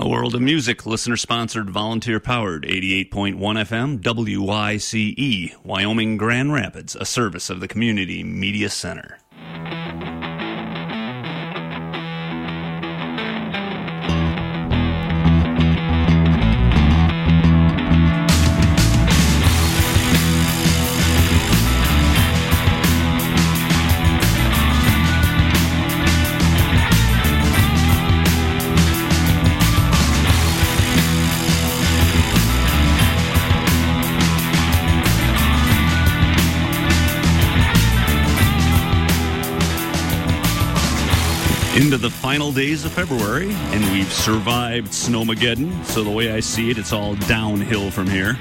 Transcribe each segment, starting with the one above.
A world of music, listener sponsored, volunteer powered, 88.1 FM, WYCE, Wyoming Grand Rapids, a service of the Community Media Center. The final days of February, and we've survived Snowmageddon. So the way I see it, it's all downhill from here.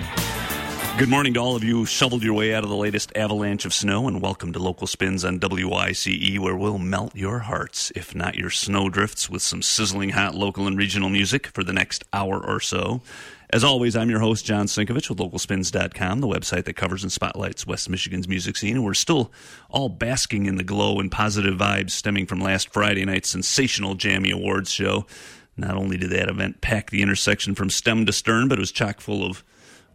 Good morning to all of you who shoveled your way out of the latest avalanche of snow, and welcome to Local Spins on WYCE, where we'll melt your hearts, if not your snowdrifts, with some sizzling hot local and regional music for the next hour or so. As always, I'm your host, John Sinkevics with LocalSpins.com, the website that covers and spotlights West Michigan's music scene. And we're still all basking in the glow and positive vibes stemming from last Friday night's sensational Jammy Awards show. Not only did that event pack the intersection from stem to stern, but it was chock full of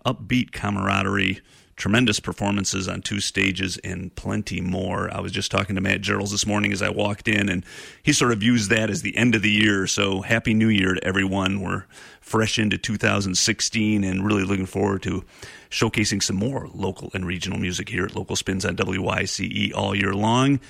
upbeat camaraderie, tremendous performances on two stages, and plenty more. I was just talking to Matt Gerald this morning as I walked in, and he sort of views that as the end of the year. So, Happy New Year to everyone. We're fresh into 2016 and really looking forward to showcasing some more local and regional music here at Local Spins on WYCE all year long.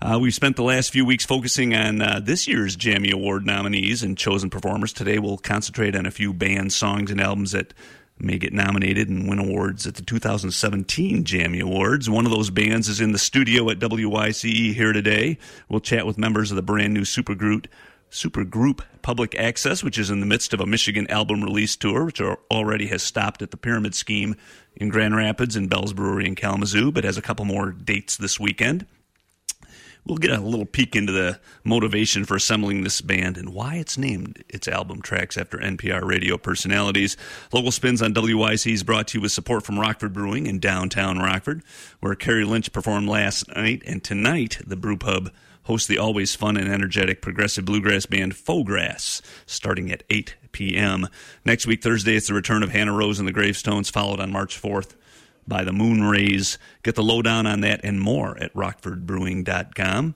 Uh, we've spent the last few weeks focusing on uh, this year's Jammy Award nominees and chosen performers. Today we'll concentrate on a few band songs and albums that may get nominated and win awards at the 2017 Jammy Awards. One of those bands is in the studio at WYCE here today. We'll chat with members of the brand new supergroup Supergroup Public Access, which is in the midst of a Michigan album release tour, which already has stopped at the Pyramid Scheme in Grand Rapids and Bell's Brewery in Kalamazoo, but has a couple more dates this weekend. We'll get a little peek into the motivation for assembling this band and why it's named its album tracks after NPR radio personalities. Local Spins on WYCE is brought to you with support from Rockford Brewing in downtown Rockford, where Kerry Lynch performed last night, and tonight the Brew Pub hosts the always fun and energetic progressive bluegrass band Fograss, starting at 8 p.m. Next week, Thursday, it's the return of Hannah Rose and the GraveTones, followed on March 4th by the Moonrays. Get the lowdown on that and more at rockfordbrewing.com.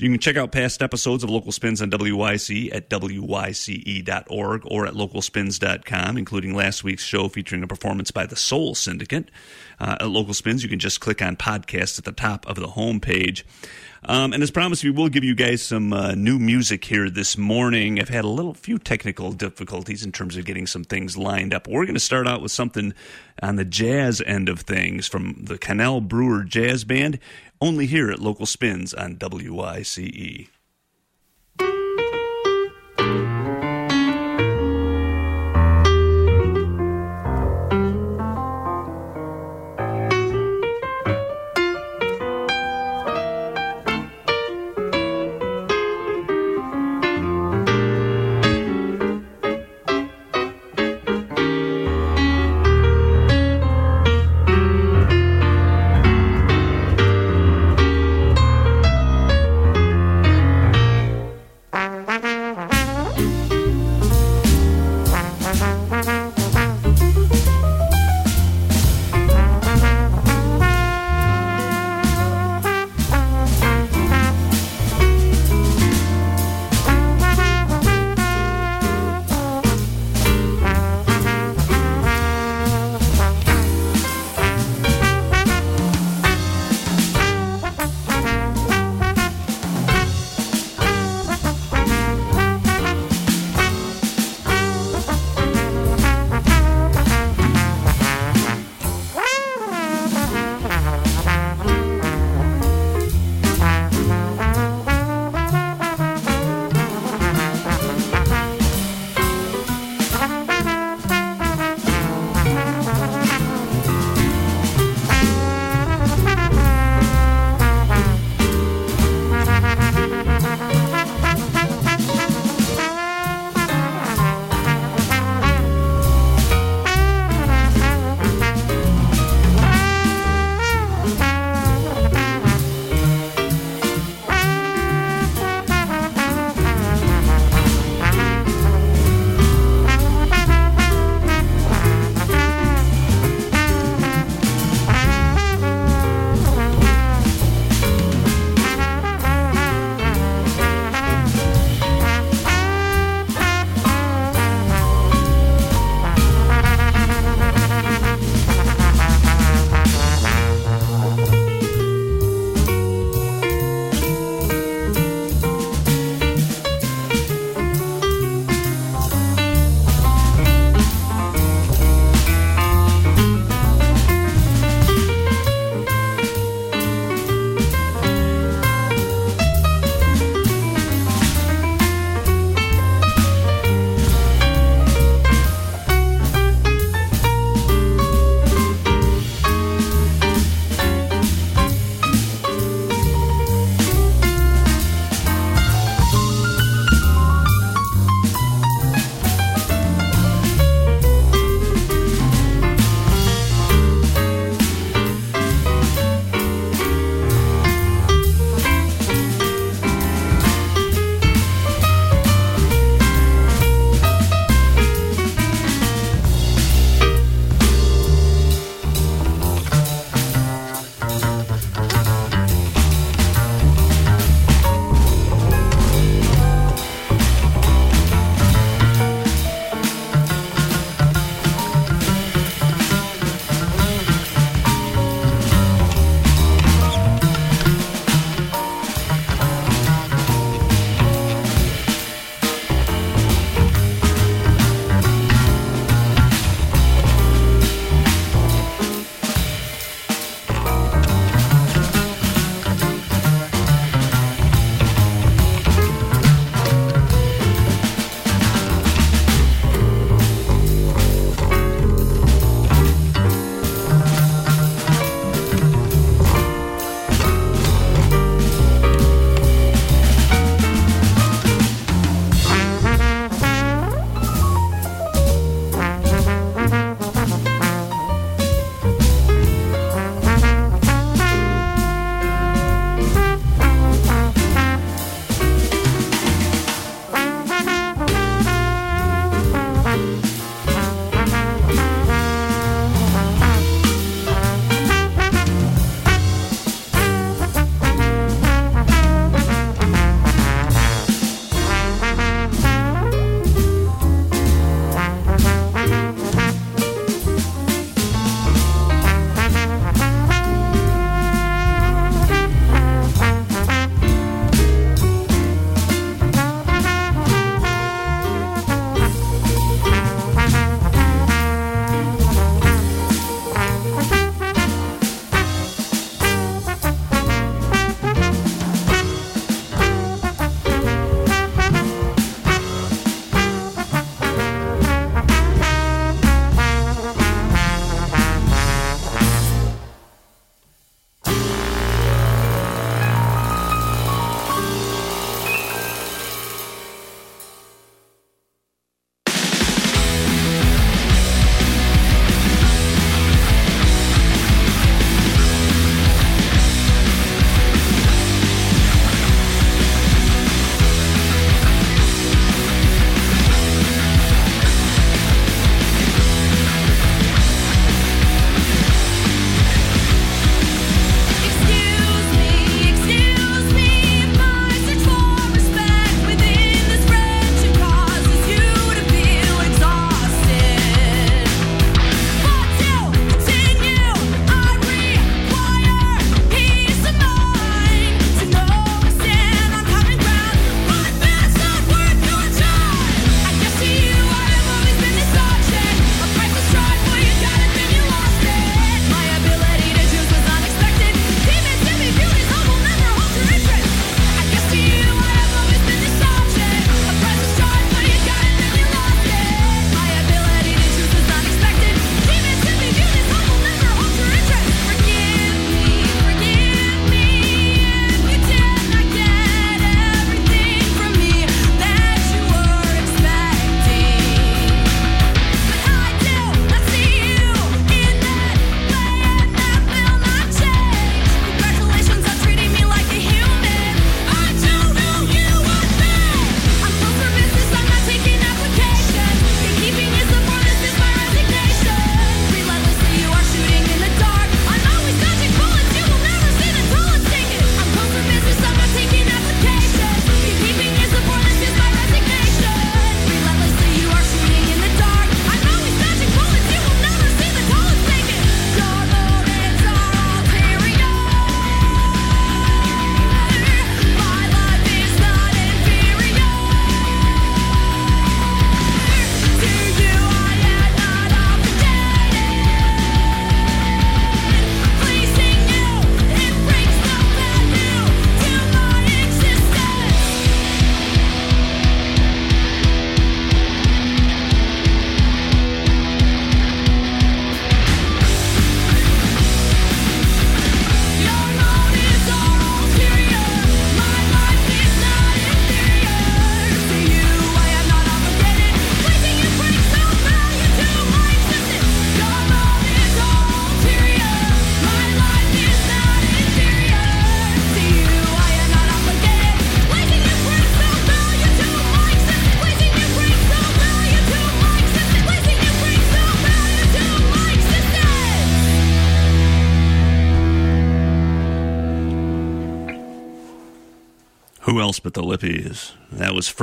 You can check out past episodes of Local Spins on WYC at WYCE.org or at localspins.com, including last week's show featuring a performance by the Soul Syndicate. Uh, at Local Spins, you can just click on podcasts at the top of the homepage. Um, and as promised, we will give you guys some uh, new music here this morning. I've had a little few technical difficulties in terms of getting some things lined up. We're going to start out with something on the jazz end of things from the Cannell Brewer Jazz Band, only here at Local Spins on WYCE.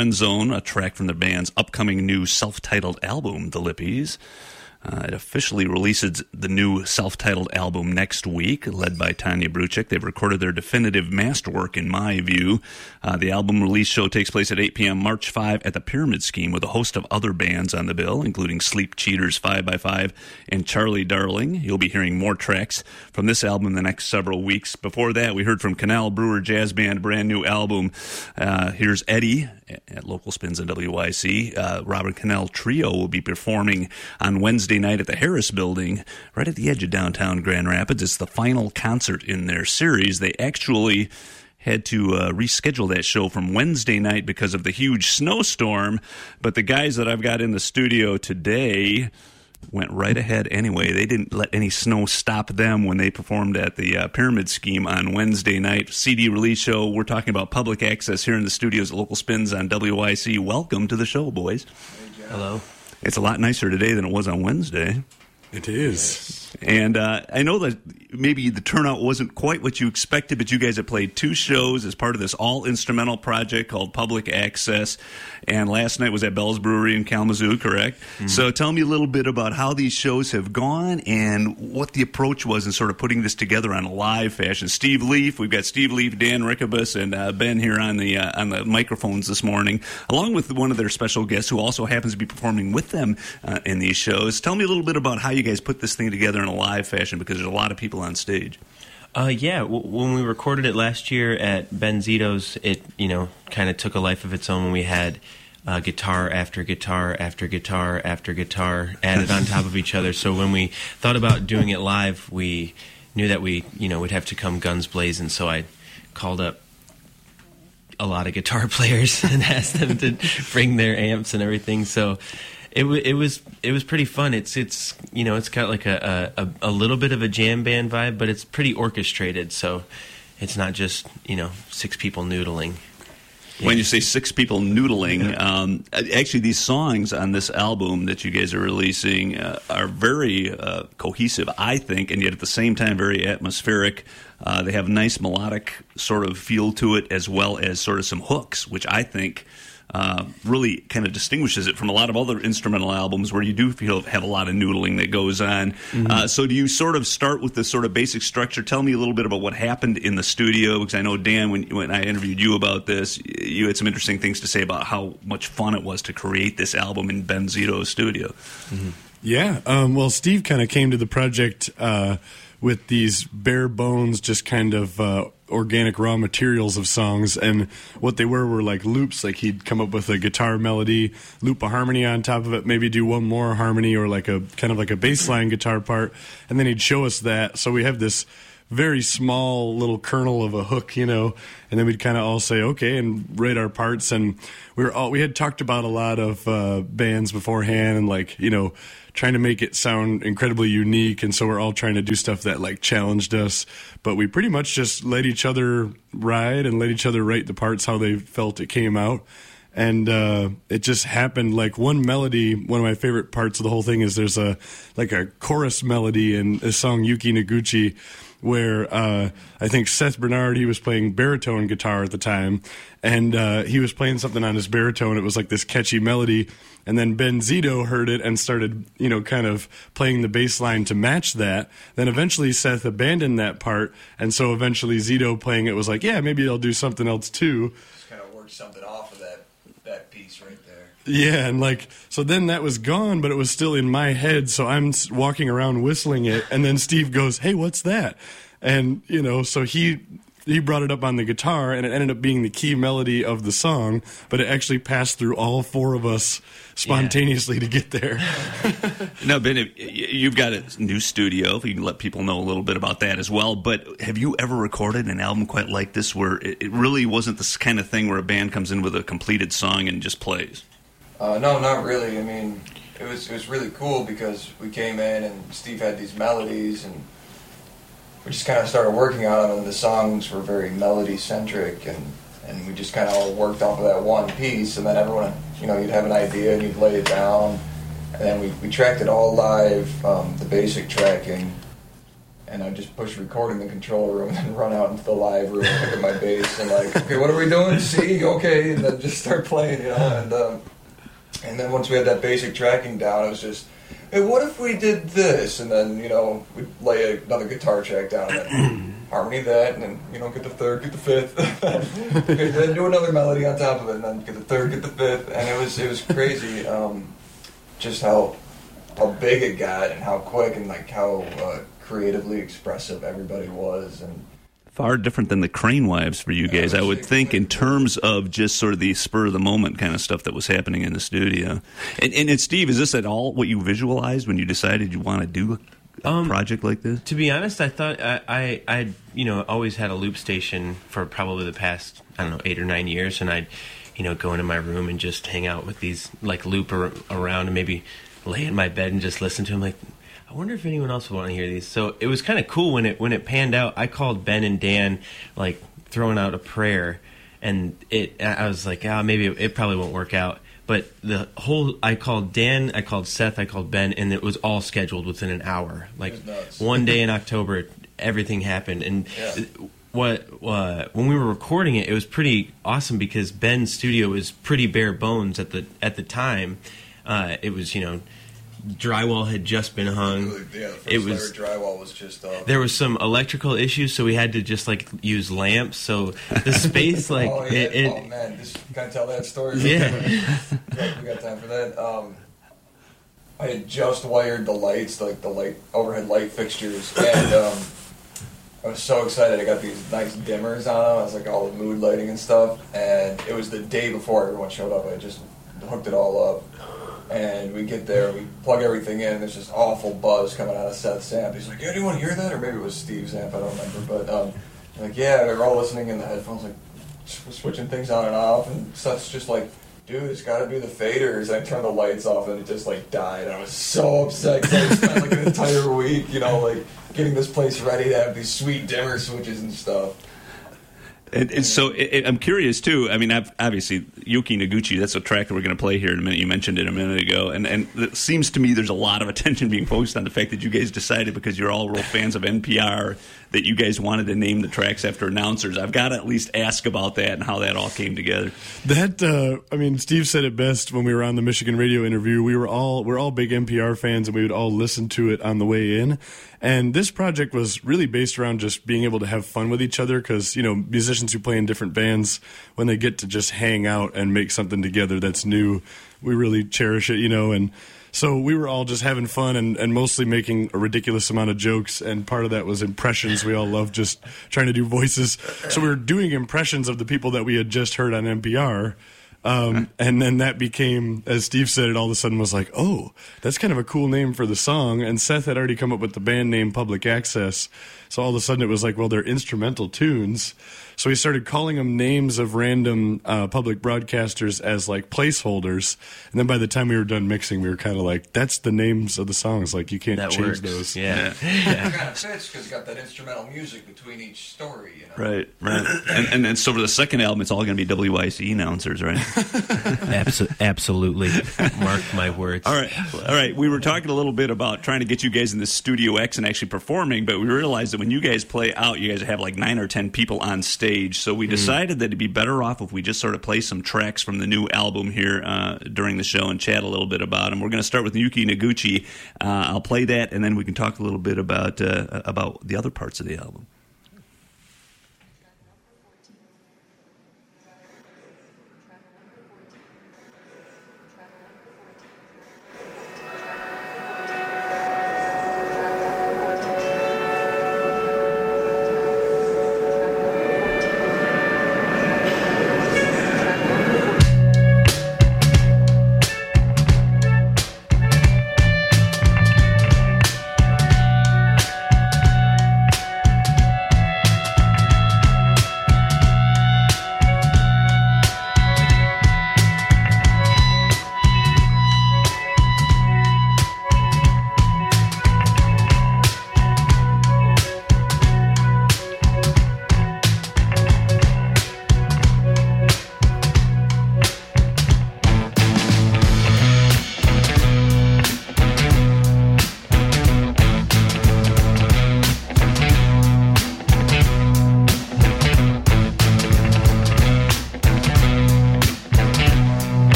Friend Zone, a track from the band's upcoming new self titled album, The Lippies. Uh, it officially releases the new self titled album next week, led by Tanya Bruchik. They've recorded their definitive masterwork, in my view. Uh, the album release show takes place at 8 p.m. March 5 at the Pyramid Scheme with a host of other bands on the bill, including Sleep Cheaters 5x5 and Charlie Darling. You'll be hearing more tracks from this album in the next several weeks. Before that, we heard from Canal Brewer Jazz Band, brand new album. Uh, here's Eddie at Local Spins and WYC. Uh, Robert Cannell Trio will be performing on Wednesday night at the Harris Building, right at the edge of downtown Grand Rapids. It's the final concert in their series. They actually had to uh, reschedule that show from Wednesday night because of the huge snowstorm. But the guys that I've got in the studio today went right ahead anyway. They didn't let any snow stop them when they performed at the uh, Pyramid Scheme on Wednesday night. CD release show. We're talking about public access here in the studios at Local Spins on WYC. Welcome to the show, boys. Hello. It's a lot nicer today than it was on Wednesday. It is. And uh, I know that maybe the turnout wasn't quite what you expected, but you guys have played two shows as part of this all instrumental project called Public Access. And last night was at Bell's Brewery in Kalamazoo, correct? Mm-hmm. So tell me a little bit about how these shows have gone and what the approach was in sort of putting this together on a live fashion. Steve Leaf, we've got Steve Leaf, Dan Rickabus, and uh, Ben here on the uh, on the microphones this morning, along with one of their special guests who also happens to be performing with them uh, in these shows. Tell me a little bit about how you guys put this thing together in a live fashion because there's a lot of people on stage. Uh, yeah, w- when we recorded it last year at Ben Zito's, it you know kind of took a life of its own. When we had uh, guitar after guitar after guitar after guitar added on top of each other. So when we thought about doing it live, we knew that we you know would have to come guns blazing. So I called up a lot of guitar players and asked them to bring their amps and everything. So it, w- it was it was pretty fun. It's it's you know it's got like a, a a little bit of a jam band vibe, but it's pretty orchestrated. So it's not just you know six people noodling. When you say six people noodling, um, actually, these songs on this album that you guys are releasing uh, are very uh, cohesive, I think, and yet at the same time very atmospheric. Uh, they have a nice melodic sort of feel to it, as well as sort of some hooks, which I think uh, really kind of distinguishes it from a lot of other instrumental albums where you do feel have a lot of noodling that goes on. Mm-hmm. Uh, so, do you sort of start with the sort of basic structure? Tell me a little bit about what happened in the studio because I know Dan, when when I interviewed you about this, you had some interesting things to say about how much fun it was to create this album in Ben Zito's studio. Mm-hmm. Yeah, um, well, Steve kind of came to the project uh, with these bare bones, just kind of. Uh, organic raw materials of songs and what they were were like loops like he'd come up with a guitar melody loop a harmony on top of it maybe do one more harmony or like a kind of like a bass line guitar part and then he'd show us that so we have this very small little kernel of a hook, you know, and then we'd kind of all say okay and write our parts. And we were all we had talked about a lot of uh, bands beforehand, and like you know, trying to make it sound incredibly unique. And so we're all trying to do stuff that like challenged us. But we pretty much just let each other ride and let each other write the parts how they felt it came out. And uh, it just happened like one melody. One of my favorite parts of the whole thing is there's a like a chorus melody in a song Yuki Noguchi where uh, I think Seth Bernard he was playing baritone guitar at the time, and uh, he was playing something on his baritone. It was like this catchy melody, and then Ben Zito heard it and started, you know, kind of playing the bass line to match that. Then eventually Seth abandoned that part, and so eventually Zito playing it was like, yeah, maybe I'll do something else too. Just kind of worked something off of that that piece right there. Yeah, and like so then that was gone, but it was still in my head. So I'm walking around whistling it, and then Steve goes, "Hey, what's that?" And you know, so he he brought it up on the guitar, and it ended up being the key melody of the song. But it actually passed through all four of us spontaneously yeah. to get there. now, Ben, you've got a new studio. If you can let people know a little bit about that as well. But have you ever recorded an album quite like this, where it really wasn't this kind of thing where a band comes in with a completed song and just plays? Uh, no, not really. I mean, it was it was really cool because we came in and Steve had these melodies and we just kind of started working on them, the songs were very melody centric, and and we just kind of all worked off of that one piece, and then everyone, you know, you'd have an idea and you'd lay it down, and then we, we tracked it all live, um, the basic tracking, and I just push record in the control room and then run out into the live room pick up my bass and like, okay, what are we doing? C, okay, and then just start playing, you know. And um, and then once we had that basic tracking down, it was just, hey, what if we did this? And then you know we'd lay another guitar track down and then harmony that, and then you know get the third, get the fifth, then do another melody on top of it, and then get the third, get the fifth, and it was it was crazy, um, just how how big it got and how quick and like how uh, creatively expressive everybody was. And Far different than the Crane Wives for you guys, I would think, in terms of just sort of the spur of the moment kind of stuff that was happening in the studio. And, and, and Steve, is this at all what you visualized when you decided you want to do a Um, project like this? To be honest, I thought I, I I'd you know always had a loop station for probably the past I don't know eight or nine years, and I'd you know go into my room and just hang out with these like loop ar- around and maybe lay in my bed and just listen to them. Like, I wonder if anyone else would want to hear these. So it was kind of cool when it when it panned out. I called Ben and Dan like throwing out a prayer, and it I was like, ah, maybe it, it probably won't work out. But the whole, I called Dan, I called Seth, I called Ben, and it was all scheduled within an hour. Like It was nuts. one day in October, everything happened. And Yeah. what uh, when we were recording it, it was pretty awesome because Ben's studio was pretty bare bones at the at the time. Uh, it was you know drywall had just been hung. yeah, the first It was- drywall was just uh, There was some electrical issues, so we had to just like use lamps. So the space, like oh, yeah. it, it oh man, this, can I tell that story? Yeah. Yeah, we got time for that. Um, I had just wired the lights, like the light overhead light fixtures, and um, I was so excited. I got these nice dimmers on them. I was like all the mood lighting and stuff, and it was the day before everyone showed up. I just hooked it all up, and we get there, we plug everything in. There's this awful buzz coming out of Seth's amp. He's like, "Yeah, anyone hear that?" Or maybe it was Steve's amp. I don't remember, but um, like, yeah, they're all listening in the headphones, like switching things on and off, and Seth's just like, dude, it's got to be the faders. I turned the lights off, and it just like died. I was so upset I spent like an entire week, you know, like getting this place ready to have these sweet dimmer switches and stuff. And, and so i i I'm curious too. I mean, obviously Yuki Noguchi. That's a track that we're going to play here in a minute. You mentioned it a minute ago, and and it seems to me there's a lot of attention being focused on the fact that you guys decided because you're all real fans of NPR that you guys wanted to name the tracks after announcers. I've got to at least ask about that and how that all came together. That uh, I mean, Steve said it best when we were on the Michigan radio interview. We were all we're all big NPR fans, and we would all listen to it on the way in. And this project was really based around just being able to have fun with each other because you know musicians who play in different bands when they get to just hang out and make something together that's new, we really cherish it, you know. And so we were all just having fun and, and mostly making a ridiculous amount of jokes. And part of that was impressions. We all love just trying to do voices. So we were doing impressions of the people that we had just heard on NPR. Um, and then that became, as Steve said, it all of a sudden was like, oh, that's kind of a cool name for the song. And Seth had already come up with the band name Public Access. So all of a sudden it was like, well, they're instrumental tunes. So we started calling them names of random uh, public broadcasters as like placeholders. And then by the time we were done mixing, we were kind of like, that's the names of the songs. Like you can't that change works. those. Yeah. yeah. It kind of fits because it got that instrumental music between each story, you know. Right, right. and, and then so for the second album, it's all going to be WYC announcers, right? Abso- absolutely. Mark my words. All right, all right. We were talking a little bit about trying to get you guys in the Studio X and actually performing, but we realized that when you guys play out, you guys have like nine or ten people on stage. So we decided that it'd be better off if we just sort of play some tracks from the new album here uh, during the show and chat a little bit about them. We're going to start with Yuki Noguchi. Uh, I'll play that, and then we can talk a little bit about uh, about the other parts of the album.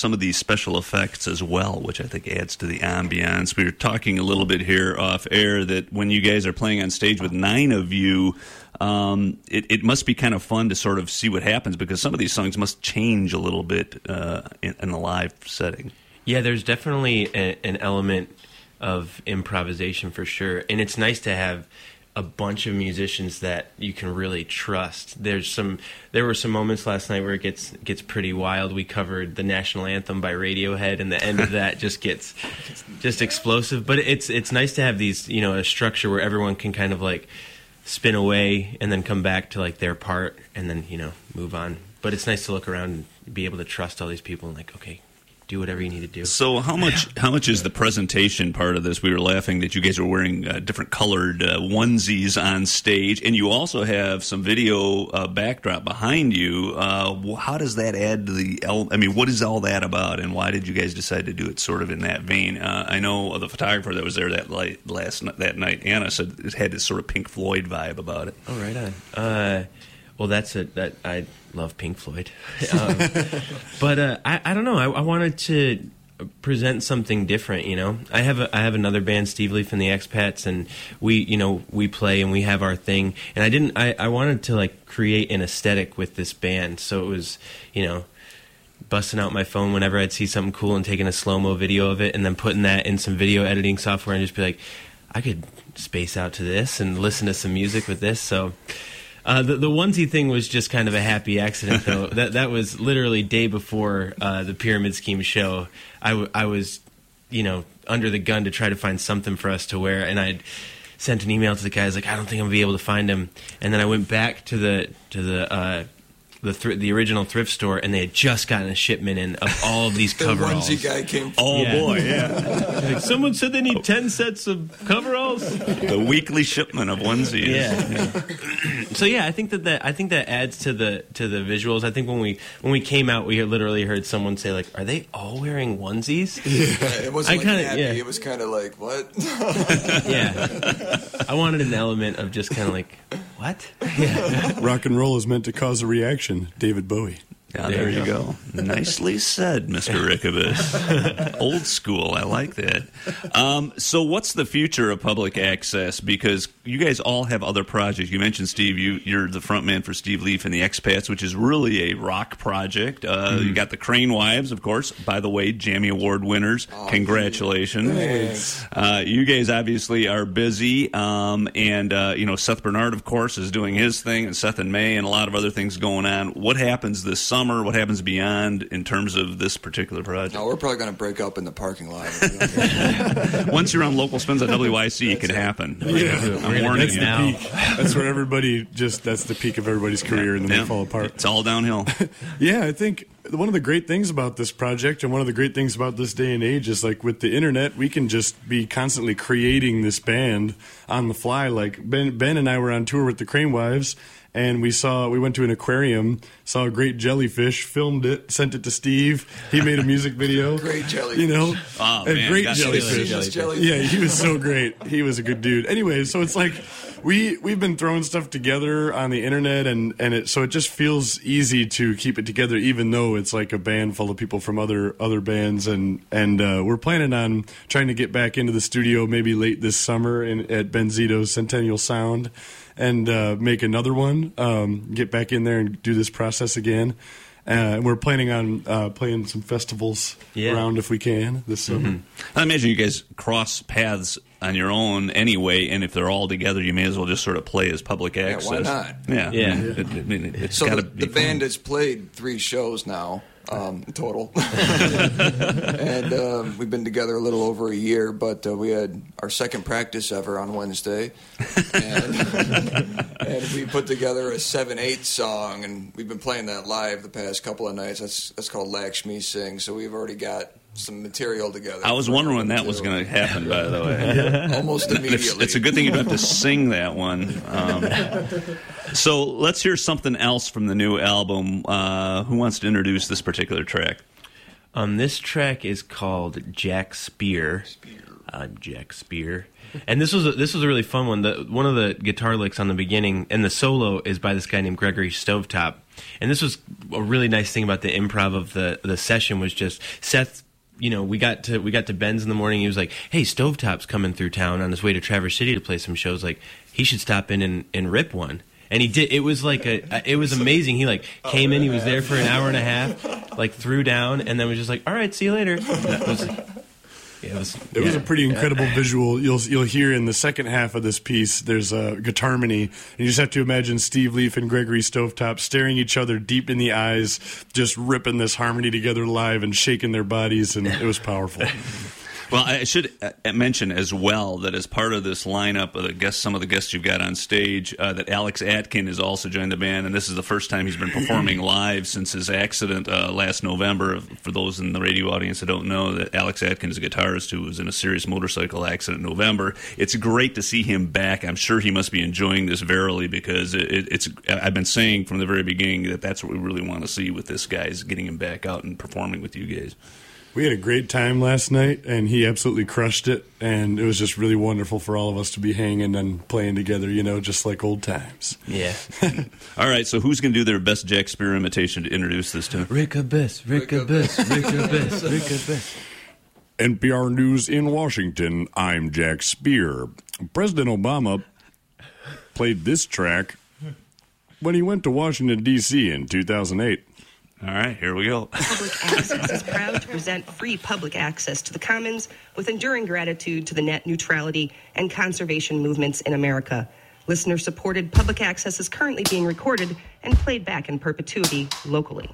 Some of these special effects as well, which I think adds to the ambiance. We were talking a little bit here off air that when you guys are playing on stage with nine of you, um, it, it, must be kind of fun to sort of see what happens because some of these songs must change a little bit uh, in, in, a live setting. Yeah, there's definitely a, an element of improvisation for sure, and it's nice to have a bunch of musicians that you can really trust. There's some there were some moments last night where it gets gets pretty wild. We covered the national anthem by Radiohead and the end of that just gets just explosive, but it's it's nice to have these, you know, a structure where everyone can kind of like spin away and then come back to like their part and then, you know, move on. But it's nice to look around and be able to trust all these people and like, okay, do whatever you need to do. So how much how much is the presentation part of this? We were laughing that you guys are wearing uh, different colored uh, onesies on stage, and you also have some video uh, backdrop behind you. Uh, how does that add to the? I mean, what is all that about, and why did you guys decide to do it sort of in that vein? Uh, I know the photographer that was there that light, last that night, Anna said it had this sort of Pink Floyd vibe about it. Oh, right on. Well, that's it. That I love Pink Floyd, um, but uh, I, I don't know. I, I, wanted to present something different. You know, I have a, I have another band, Steve Leaf and the Expats, and we you know we play and we have our thing. And I didn't. I, I wanted to like create an aesthetic with this band, so it was you know busting out my phone whenever I'd see something cool and taking a slow mo video of it, and then putting that in some video editing software and just be like, I could space out to this and listen to some music with this. So uh, the, the onesie thing was just kind of a happy accident, though. that that was literally day before uh, the Pyramid Scheme show. I, w- I was, you know, under the gun to try to find something for us to wear, and I sent an email to the guys like, I don't think I'm gonna be able to find him. And then I went back to the to the uh, the thr- the original thrift store, and they had just gotten a shipment in of all of these the coveralls. onesie guy came. Oh yeah. boy, yeah. like, someone said they need oh. ten sets of coveralls. the weekly shipment of onesies. Yeah. so yeah, I think that, that I think that adds to the to the visuals. I think when we when we came out, we literally heard someone say like, "Are they all wearing onesies?" Yeah, it wasn't I like kinda, happy. Yeah. It was kind of like what? yeah. I wanted an element of just kind of like what? Yeah. Rock and roll is meant to cause a reaction. David Bowie. Yeah, there, there you go. go. Nicely said, Mr. Rickabus. Old school. I like that. Um, so, what's the future of public access? Because you guys all have other projects. You mentioned Steve. You, are the front man for Steve Leaf and the Expats, which is really a rock project. Uh, mm-hmm. You got the Crane Wives, of course. By the way, Jammy Award winners. Oh, Congratulations. Uh, you guys obviously are busy, um, and uh, you know Seth Bernard, of course, is doing his thing, and Seth and May, and a lot of other things going on. What happens this summer? Summer? What happens beyond in terms of this particular project? No, we're probably going to break up in the parking lot. Once you're on local spins at WYC, it can happen. Yeah, I'm warning you. Now. That's where everybody just that's the peak of everybody's career, and then yeah. they fall apart. It's all downhill. yeah, I think one of the great things about this project and one of the great things about this day and age is like with the internet we can just be constantly creating this band on the fly like ben ben and i were on tour with the crane wives and we saw we went to an aquarium, saw a great jellyfish, filmed it, sent it to Steve. He made a music video. great jellyfish, you know, oh, a man, great jellyfish. jellyfish. Yeah, he was so great. He was a good dude. Anyway, so it's like we we've been throwing stuff together on the internet, and and it so it just feels easy to keep it together, even though it's like a band full of people from other other bands, and and uh, we're planning on trying to get back into the studio maybe late this summer in, at Ben Zito's Centennial Sound and uh, make another one. Um, get back in there and do this process again. Uh, we're planning on uh, playing some festivals yeah. around if we can this summer. Mm-hmm. I imagine you guys cross paths on your own anyway, and if they're all together, you may as well just sort of play as public access. Yeah, why not? Yeah, yeah. I mean, it, I it's so the, the band has played three shows now um, total. and um, we've been together a little over a year, but uh, we had our second practice ever on Wednesday. And, and we put together a 7 8 song, and we've been playing that live the past couple of nights. That's, that's called Lakshmi Sing. So we've already got some material together. I was wondering when that was going to happen. By the way, almost immediately. It's, it's, a good thing you don't have to sing that one. Um, so let's hear something else from the new album. Uh, who wants to introduce this particular track? Um, this track is called Jack Speer. Speer. Uh, Jack Speer. And this was a, this was a really fun one. The, one of the guitar licks on the beginning and the solo is by this guy named Gregory Stovetop and this was a really nice thing about the improv of the the session was just Seth. You know, we got to we got to Ben's in the morning. He was like, "Hey, Stovetop's coming through town on his way to Traverse City to play some shows. Like, he should stop in and, and rip one." And he did. It was like a. It was amazing. He like oh, came in. He was there for an hour and a half. Like threw down, and then was just like, "All right, see you later." Yeah, it was, It was yeah. a pretty incredible visual. You'll you'll hear in the second half of this piece. There's a guitar harmony, and you just have to imagine Steve Leaf and Gregory Stovetop staring each other deep in the eyes, just ripping this harmony together live and shaking their bodies, and it was powerful. Well, I should uh, mention as well that as part of this lineup of the guests, some of the guests you've got on stage, uh, that Alex Atkin has also joined the band, and this is the first time he's been performing live since his accident uh, last November. For those in the radio audience that don't know, that Alex Atkin is a guitarist who was in a serious motorcycle accident in November. It's great to see him back. I'm sure he must be enjoying this verily because it, it's. I've been saying from the very beginning that that's what we really want to see with this guy is getting him back out and performing with you guys. We had a great time last night, and he absolutely crushed it. And it was just really wonderful for all of us to be hanging and playing together, you know, just like old times. Yeah. All right, so who's going to do their best Jack Speer imitation to introduce this to? Rick Abyss, Rick Abyss, Rick Abyss, Rick Abyss. NPR News in Washington, I'm Jack Speer. President Obama played this track when he went to Washington, D.C. in 2008. All right, here we go. Public Access is proud to present free public access to the commons with enduring gratitude to the net neutrality and conservation movements in America. Listener supported public access is currently being recorded and played back in perpetuity locally.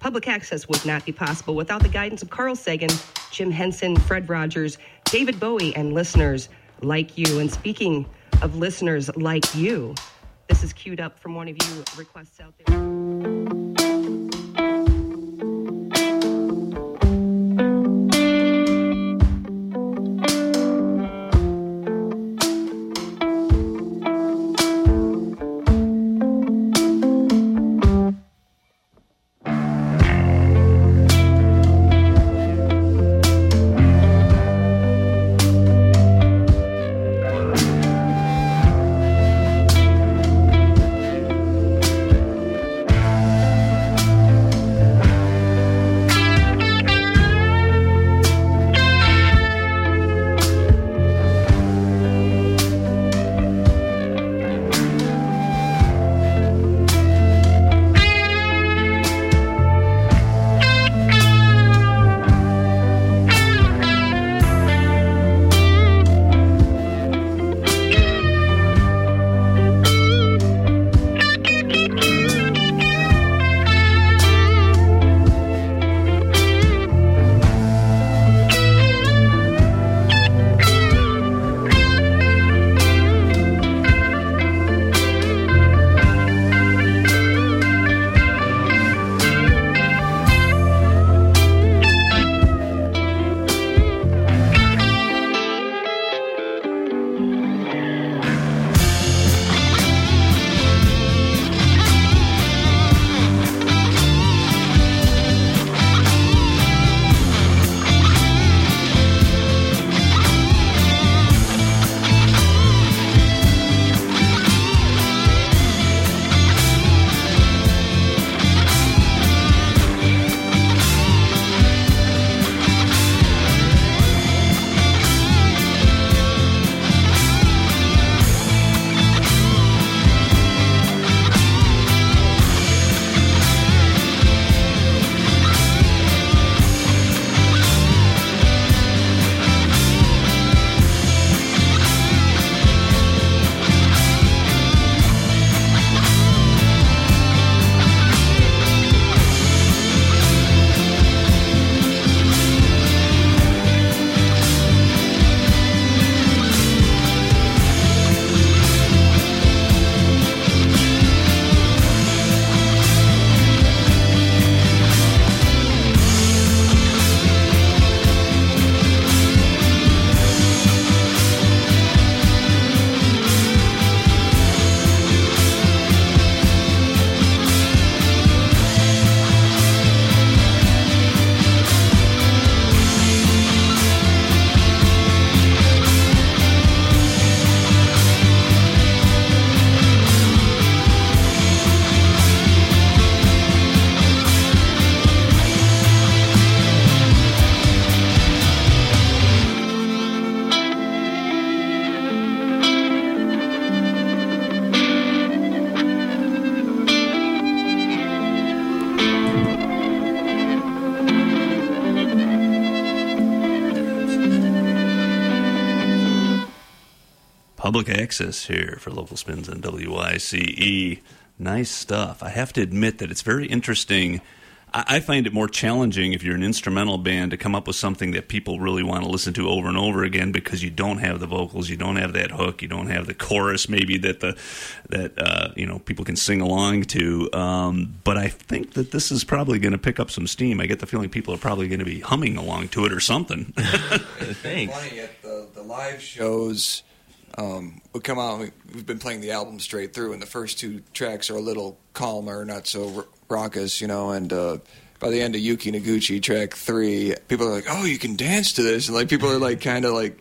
Public access would not be possible without the guidance of Carl Sagan, Jim Henson, Fred Rogers, David Bowie, and listeners like you. And speaking of listeners like you, this is queued up from one of you requests out there. Access here for local spins on WYCE. Nice stuff. I have to admit that it's very interesting. I find it more challenging if you're an instrumental band to come up with something that people really want to listen to over and over again because you don't have the vocals, you don't have that hook, you don't have the chorus maybe that the that uh, you know people can sing along to. Um, but I think that this is probably going to pick up some steam. I get the feeling people are probably going to be humming along to it or something. Thanks. Funny at the, the live shows. Um, we come out. We, we've been playing the album straight through, and the first two tracks are a little calmer, not so r- raucous, you know. And uh, by the end of Yuki Noguchi track three, people are like, "Oh, you can dance to this," and like people are like kind of like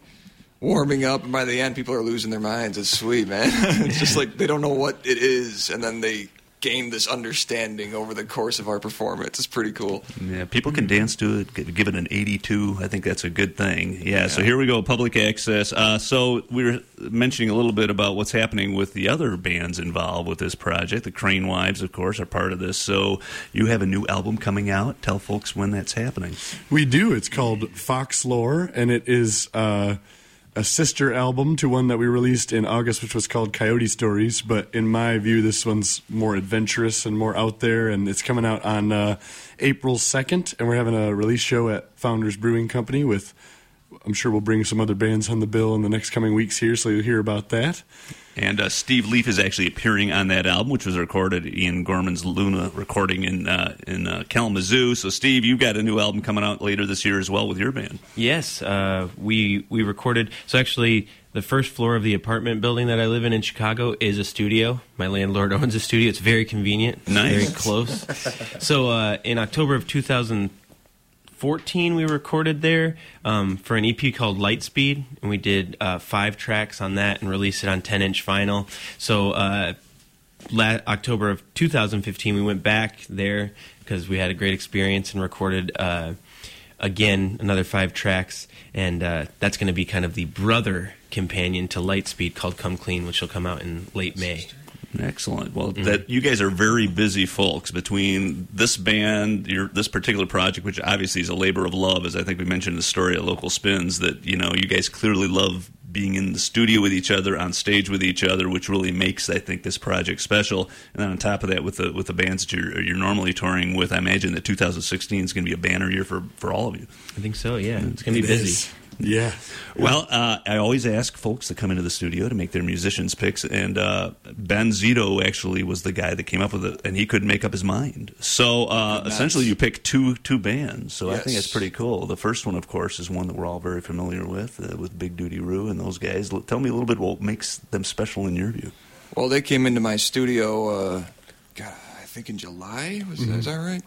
warming up, and by the end, people are losing their minds. It's sweet, man. it's just like they don't know what it is, and then they gain this understanding over the course of our performance. It's pretty cool. Yeah, people can dance to it. Give it an 82. I think that's a good thing. Yeah. So here we go, public access. Uh, so we were mentioning a little bit about what's happening with the other bands involved with this project. The Crane Wives, of course, are part of this. So you have a new album coming out. Tell folks when that's happening. We do. It's called Foxlore, and it is. Uh, a sister album to one that we released in August, which was called Coyote Stories. But in my view, this one's more adventurous and more out there, and it's coming out on uh, April 2nd. And we're having a release show at Founders Brewing Company with, I'm sure we'll bring some other bands on the bill in the next coming weeks here, so you'll hear about that. And uh, Steve Leaf is actually appearing on that album, which was recorded in Gorman's Luna recording in uh, in uh, Kalamazoo. So, Steve, you've got a new album coming out later this year as well with your band. Yes, uh, we we recorded. So actually, the first floor of the apartment building that I live in in Chicago is a studio. My landlord owns a studio. It's very convenient. Nice. Very close. so uh, in October of 2014, we recorded there um, for an EP called Lightspeed, and we did uh, five tracks on that and released it on 10 inch vinyl. So. Uh, La- October of 2015, we went back there because we had a great experience and recorded uh, again another five tracks, and uh, that's going to be kind of the brother companion to Lightspeed called "Come Clean," which will come out in late May. Excellent. Well, mm-hmm. that you guys are very busy folks between this band, your this particular project, which obviously is a labor of love, as I think we mentioned in the story at Local Spins. That you know you guys clearly love being in the studio with each other, on stage with each other, which really makes I think this project special. And then on top of that, with the with the bands that you're you're normally touring with, I imagine that 2016 is going to be a banner year for for all of you. I think so. Yeah, mm. it's going to be It busy. Is. Yeah. Well, uh, I always ask folks to come into the studio to make their musicians picks, and uh, Ben Zito actually was the guy that came up with it, and he couldn't make up his mind. So uh, Nuts. essentially, you pick two two bands. So I think Yes. that's pretty cool. The first one, of course, is one that we're all very familiar with, uh, with Big Dudee Roo and those guys. L- Tell me a little bit what makes them special in your view. Well, they came into my studio, uh, God, I think in July. Was is that right?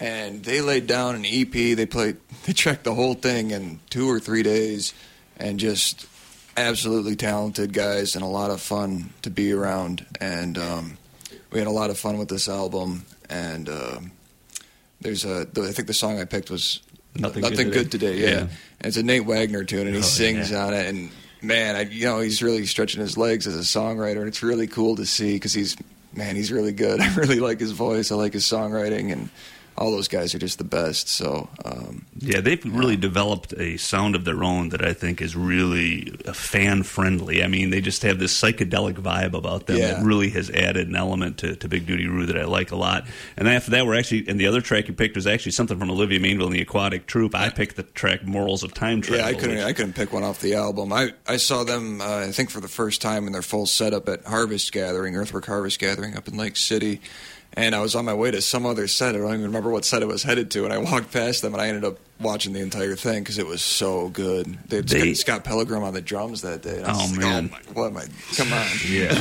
And they laid down an EP. They played, they tracked the whole thing in two or three days, and just absolutely talented guys and a lot of fun to be around. And um, we had a lot of fun with this album. And um, there's a, I think the song I picked was Nothing Nothing, Good good, Today. today. Yeah. Yeah. And it's a Nate Wagner tune, and he Oh, sings yeah. on it. And man, I, you know, he's really stretching his legs as a songwriter, and it's really cool to see because he's, man, he's really good. I really like his voice. I like his songwriting, and all those guys are just the best. So, um, Yeah, they've really developed a sound of their own that I think is really fan friendly. I mean, they just have this psychedelic vibe about them that really has added an element to, to Big Dudee Roo that I like a lot. And then after that, we're actually, and the other track you picked was actually something from Olivia Mainville and the Aquatic Troupe. I picked the track Morals of Time Travel. yeah, I couldn't, which- I couldn't pick one off the album. I, I saw them, uh, I think, for the first time in their full setup at Harvest Gathering, Earthwork Harvest Gathering up in Lake City. And I was on my way to some other set. I don't even remember what set I was headed to. And I walked past them, and I ended up watching the entire thing because it was so good. They had They- Scott Pilgrim on the drums that day. And I was Oh, just man. Oh, what am I? Come on. Yeah,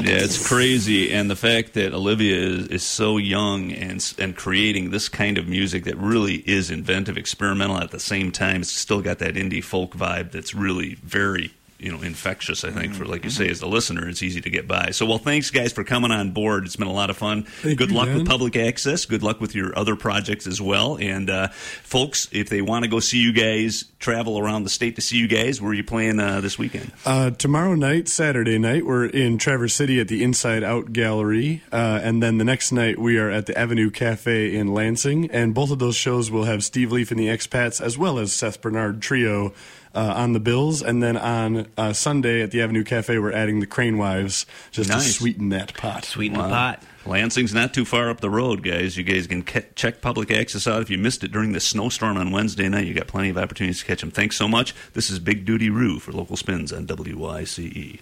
yeah, it's crazy, and the fact that Olivia is, is so young and and creating this kind of music that really is inventive, experimental at the same time. It's still got that indie folk vibe that's really very you know infectious. I think for like you say, as a listener, it's easy to get by. So, well, thanks guys for coming on board. It's been a lot of fun. Thank Good you, luck Dan. with public access. Good luck with your other projects as well. And uh, folks, if they want to go see you guys, travel around the state to see you guys. Where are you playing uh, this weekend? Uh, tomorrow night, Saturday night, we're in Traverse City at the Inside Out Gallery, uh, and then the next night we are at the Avenue Cafe in Lansing. And both of those shows will have Steve Leaf and the Expats, as well as Seth Bernard Trio, uh, on the bills, and then on uh, Sunday at the Avenue Cafe, we're adding the Crane Wives just Nice. to sweeten that pot. Sweeten the pot. Lansing's not too far up the road, guys. You guys can ke- check public access out. If you missed it during the snowstorm on Wednesday night, you got plenty of opportunities to catch them. Thanks so much. This is Big Dudee Roo for Local Spins on WYCE.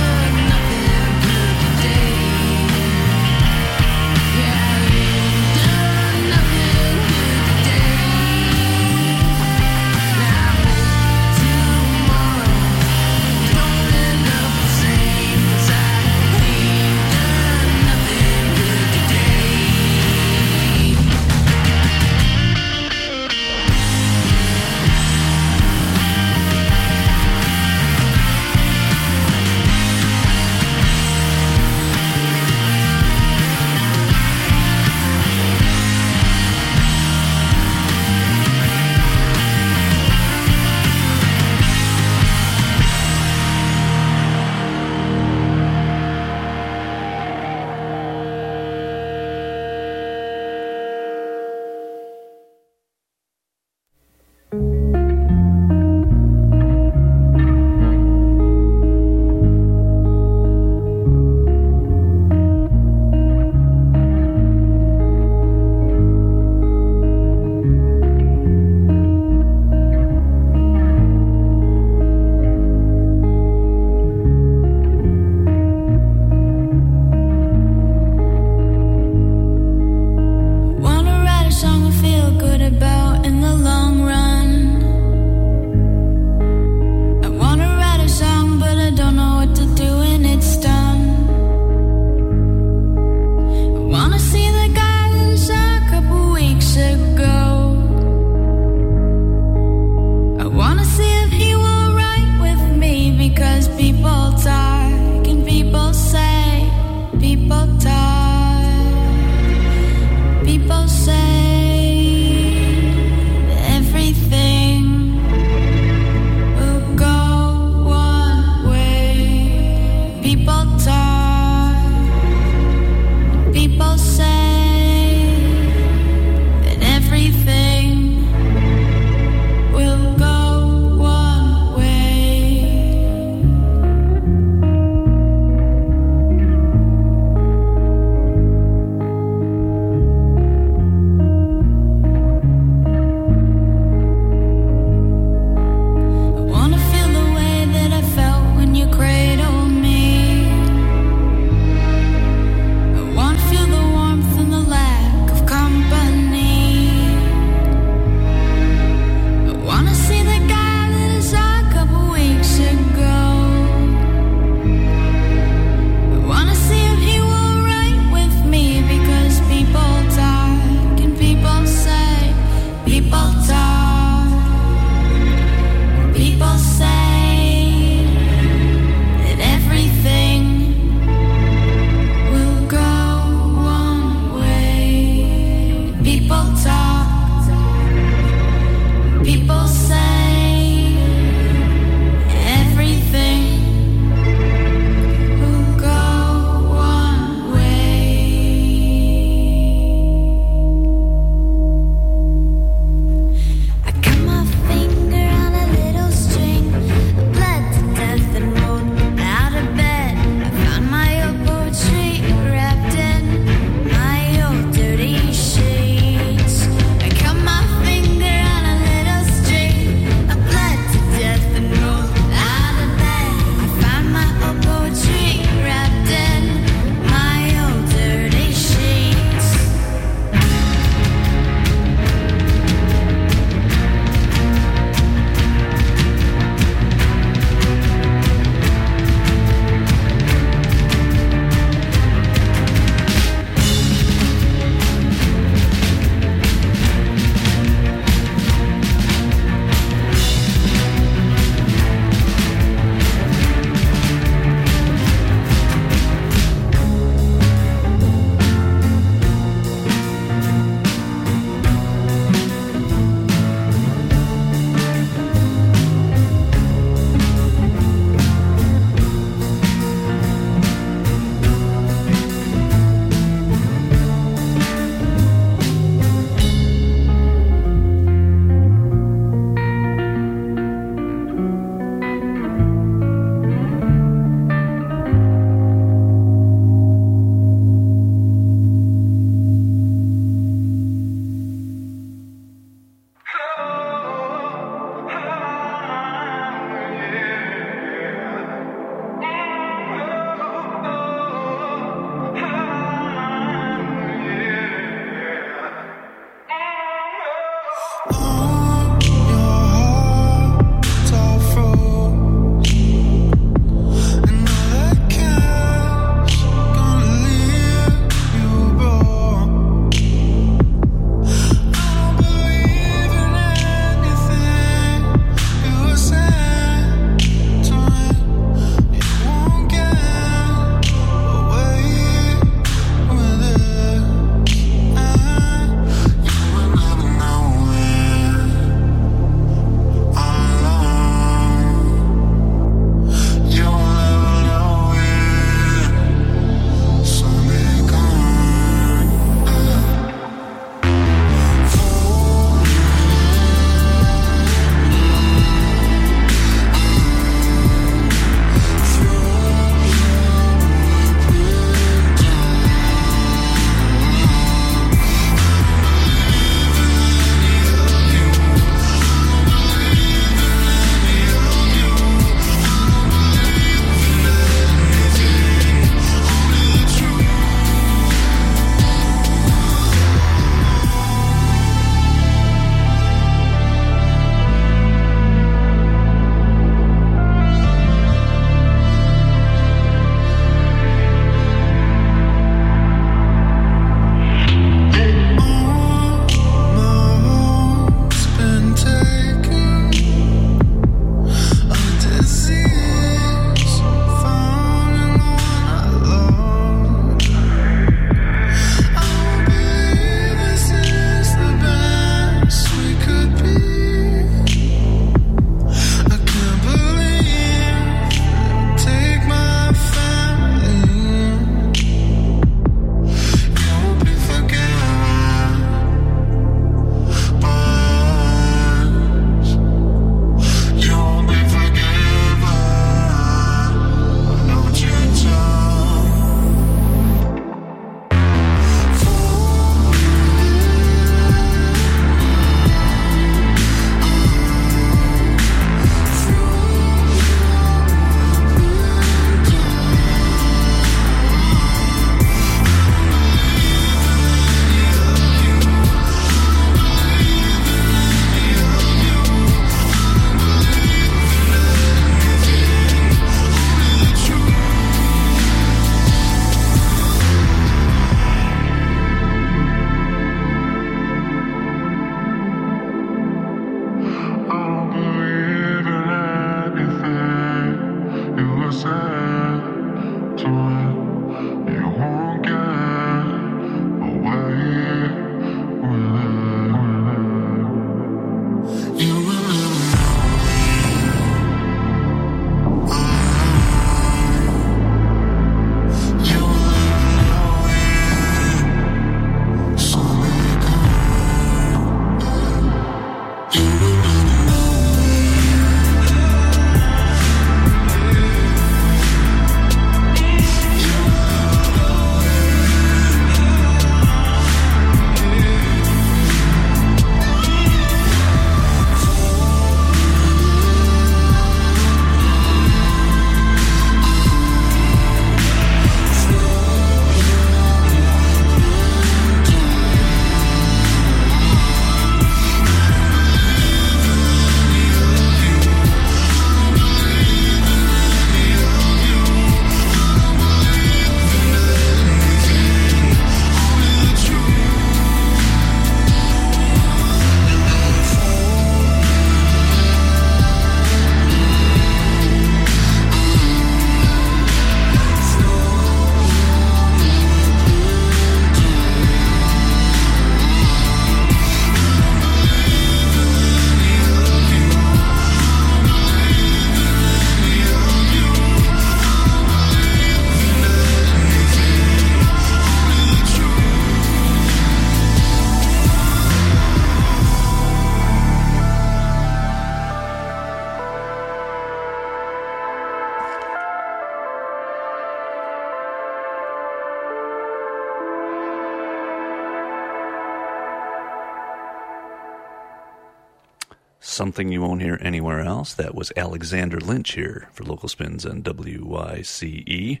Something you won't hear anywhere else. That was Alexander Lynch here for Local Spins on WYCE,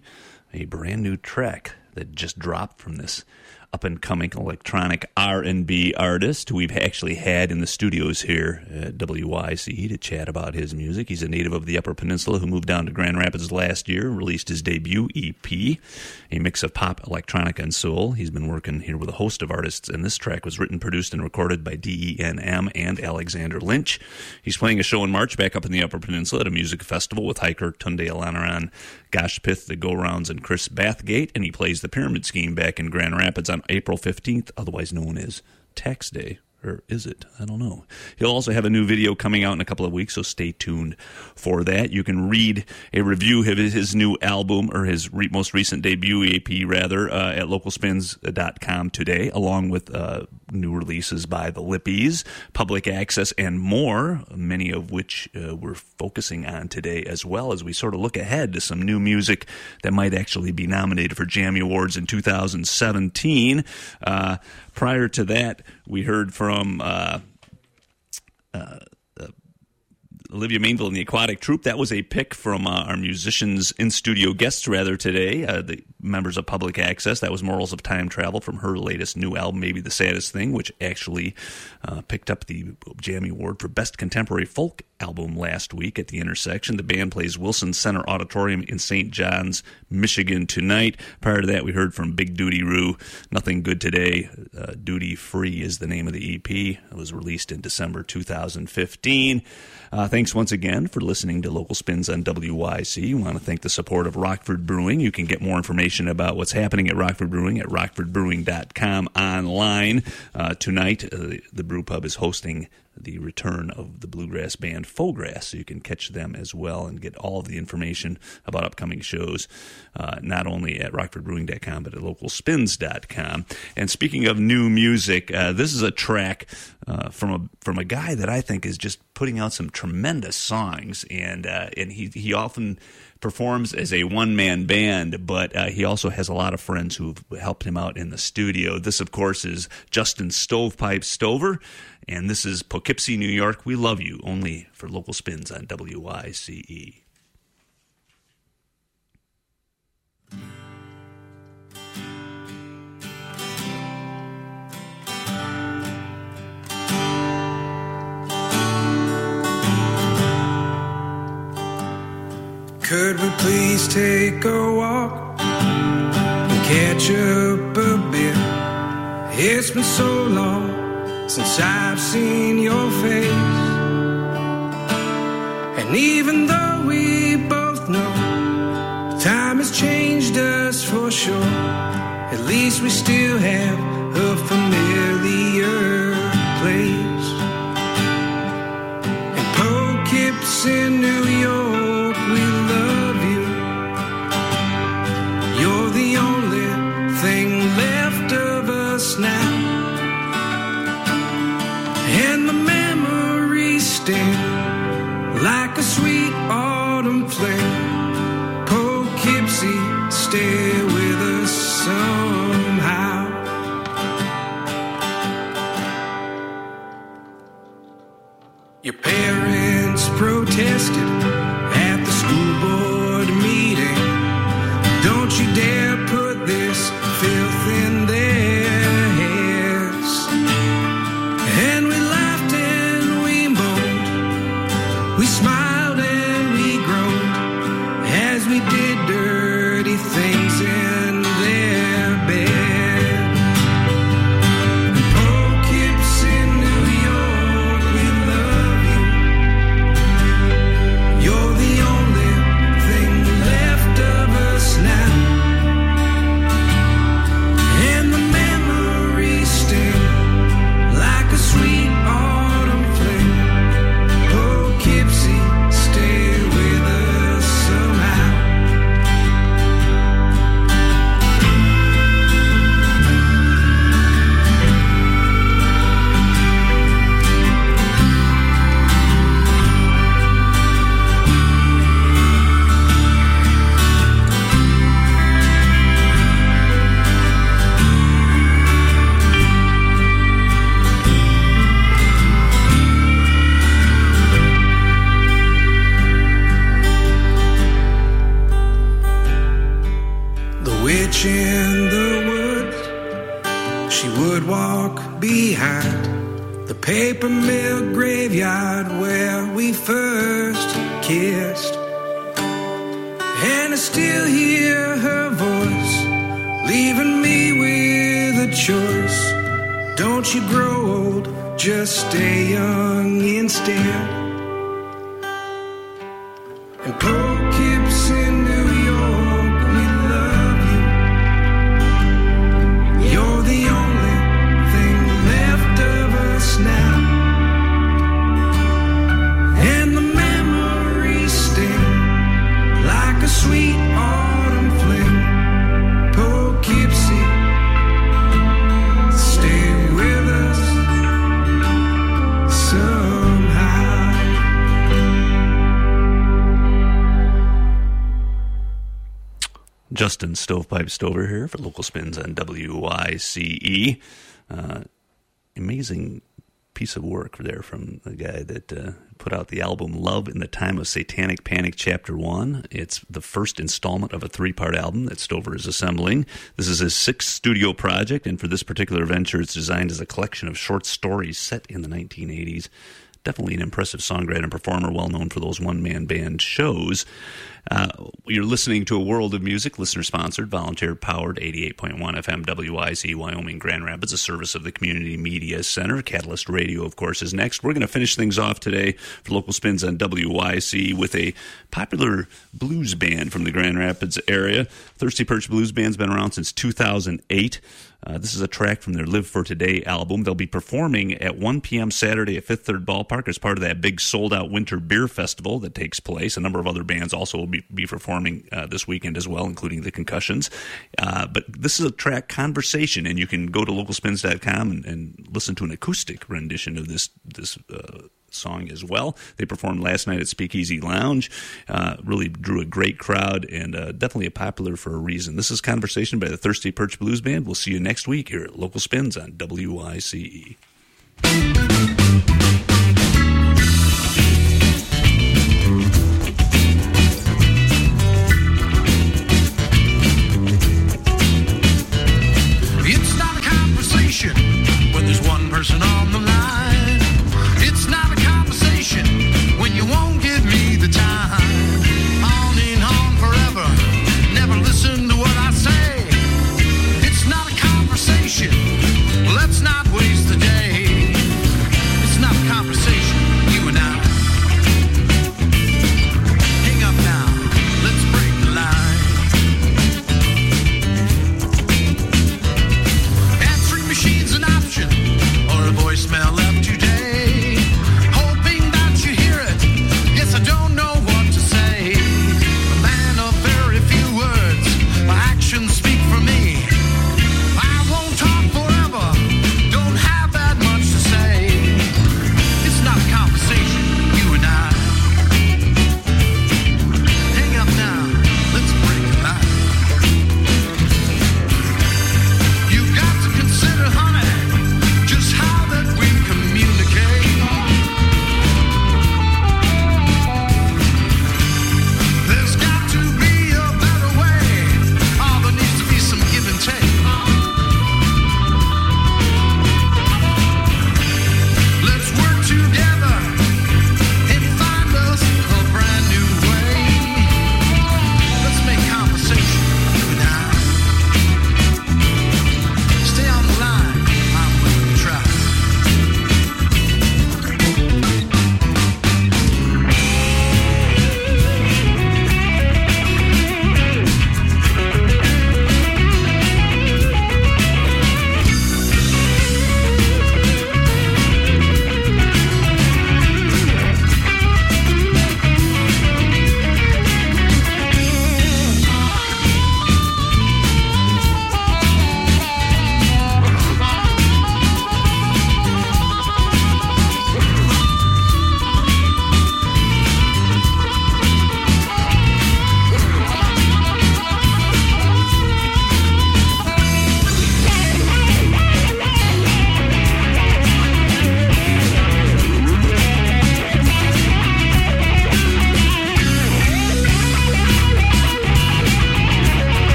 a brand new track that just dropped from this up and coming electronic R&B artist we've actually had in the studios here at WYCE to chat about his music. He's a native of the Upper Peninsula who moved down to Grand Rapids last year, released his debut EP, a mix of pop, electronic, and soul. He's been working here with a host of artists, and this track was written, produced, and recorded by DENM and Alexander Lynch. He's playing a show in March back up in the Upper Peninsula at a music festival with hiker Tunde Olaniran, Gosh Pith, the Go Rounds, and Chris Bathgate, and he plays the Pyramid Scheme back in Grand Rapids on April 15th, otherwise known as Tax Day. Or is it? I don't know. He'll also have a new video coming out in a couple of weeks, so stay tuned for that. You can read a review of his, new album, or his re- most recent debut EP, rather, uh, at localspins.com today, along with uh, new releases by the Lippies, Public Access, and more, many of which uh, we're focusing on today, as well as we sort of look ahead to some new music that might actually be nominated for Jammie Awards in 2017. Uh, prior to that, we heard from. Uh, uh, Olivia Mainville and the Aquatic Troupe. That was a pick from uh, our musicians in studio guests, rather, today, uh, the members of Public Access. That was Morals of Time Travel from her latest new album, Maybe the Saddest Thing, which actually uh, picked up the Jammie Award for Best Contemporary Folk Album last week at the intersection. The band plays Wilson Center Auditorium in St. John's, Michigan tonight. Prior to that, we heard from Big Dudee Roo, Nothing Good Today. Uh, Duty Free is the name of the EP. It was released in December 2015. Uh, thanks once again for listening to Local Spins on WYC. We want to thank the support of Rockford Brewing. You can get more information about what's happening at Rockford Brewing at rockfordbrewing.com online. Uh, tonight, uh, the brew pub is hosting the return of the bluegrass band Fograss, so you can catch them as well and get all the information about upcoming shows, uh, not only at rockfordbrewing.com, but at localspins.com. And speaking of new music, uh, this is a track uh, from a from a guy that I think is just putting out some tremendous songs, and uh, and he he often performs as a one man band, but uh, he also has a lot of friends who've helped him out in the studio. This, of course, is Justin Stovepipe Stover, and this is Poughkeepsie, New York. We love you, only for local spins on WYCE. Could we please take a walk and catch up a bit? It's been so long since I've seen your face. And even though we both know time has changed us for sure, at least we still have a familiar place. Poughkeepsie, New parents protested Stovepipe Stover here for Local Spins on WYCE. Uh, amazing piece of work there from the guy that uh, put out the album Love in the Time of Satanic Panic Chapter 1. It's the first installment of a three part album that Stover is assembling. This is his sixth studio project, and for this particular venture, it's designed as a collection of short stories set in the 1980s. Definitely an impressive songwriter and performer, well known for those one man band shows. Uh, you're listening to a world of music, listener sponsored, volunteer powered, 88.1 FM WIC Wyoming Grand Rapids, a service of the Community Media Center. Catalyst Radio, of course, is next. We're going to finish things off today for local spins on WYC with a popular blues band from the Grand Rapids area. Thirsty Perch Blues Band's been around since 2008. Uh, this is a track from their Live for Today album. They'll be performing at 1 p.m. Saturday at Fifth Third Ballpark as part of that big sold out winter beer festival that takes place. A number of other bands also will be, be performing uh, this weekend as well, including the Concussions. Uh, but this is a track, Conversation, and you can go to localspins.com and, and listen to an acoustic rendition of this, this uh, song as well. They performed last night at Speakeasy Lounge. Uh, really drew a great crowd and uh, definitely a popular for a reason. This is Conversation by the Thirsty Perch Blues Band. We'll see you next week here at Local Spins on WYCE.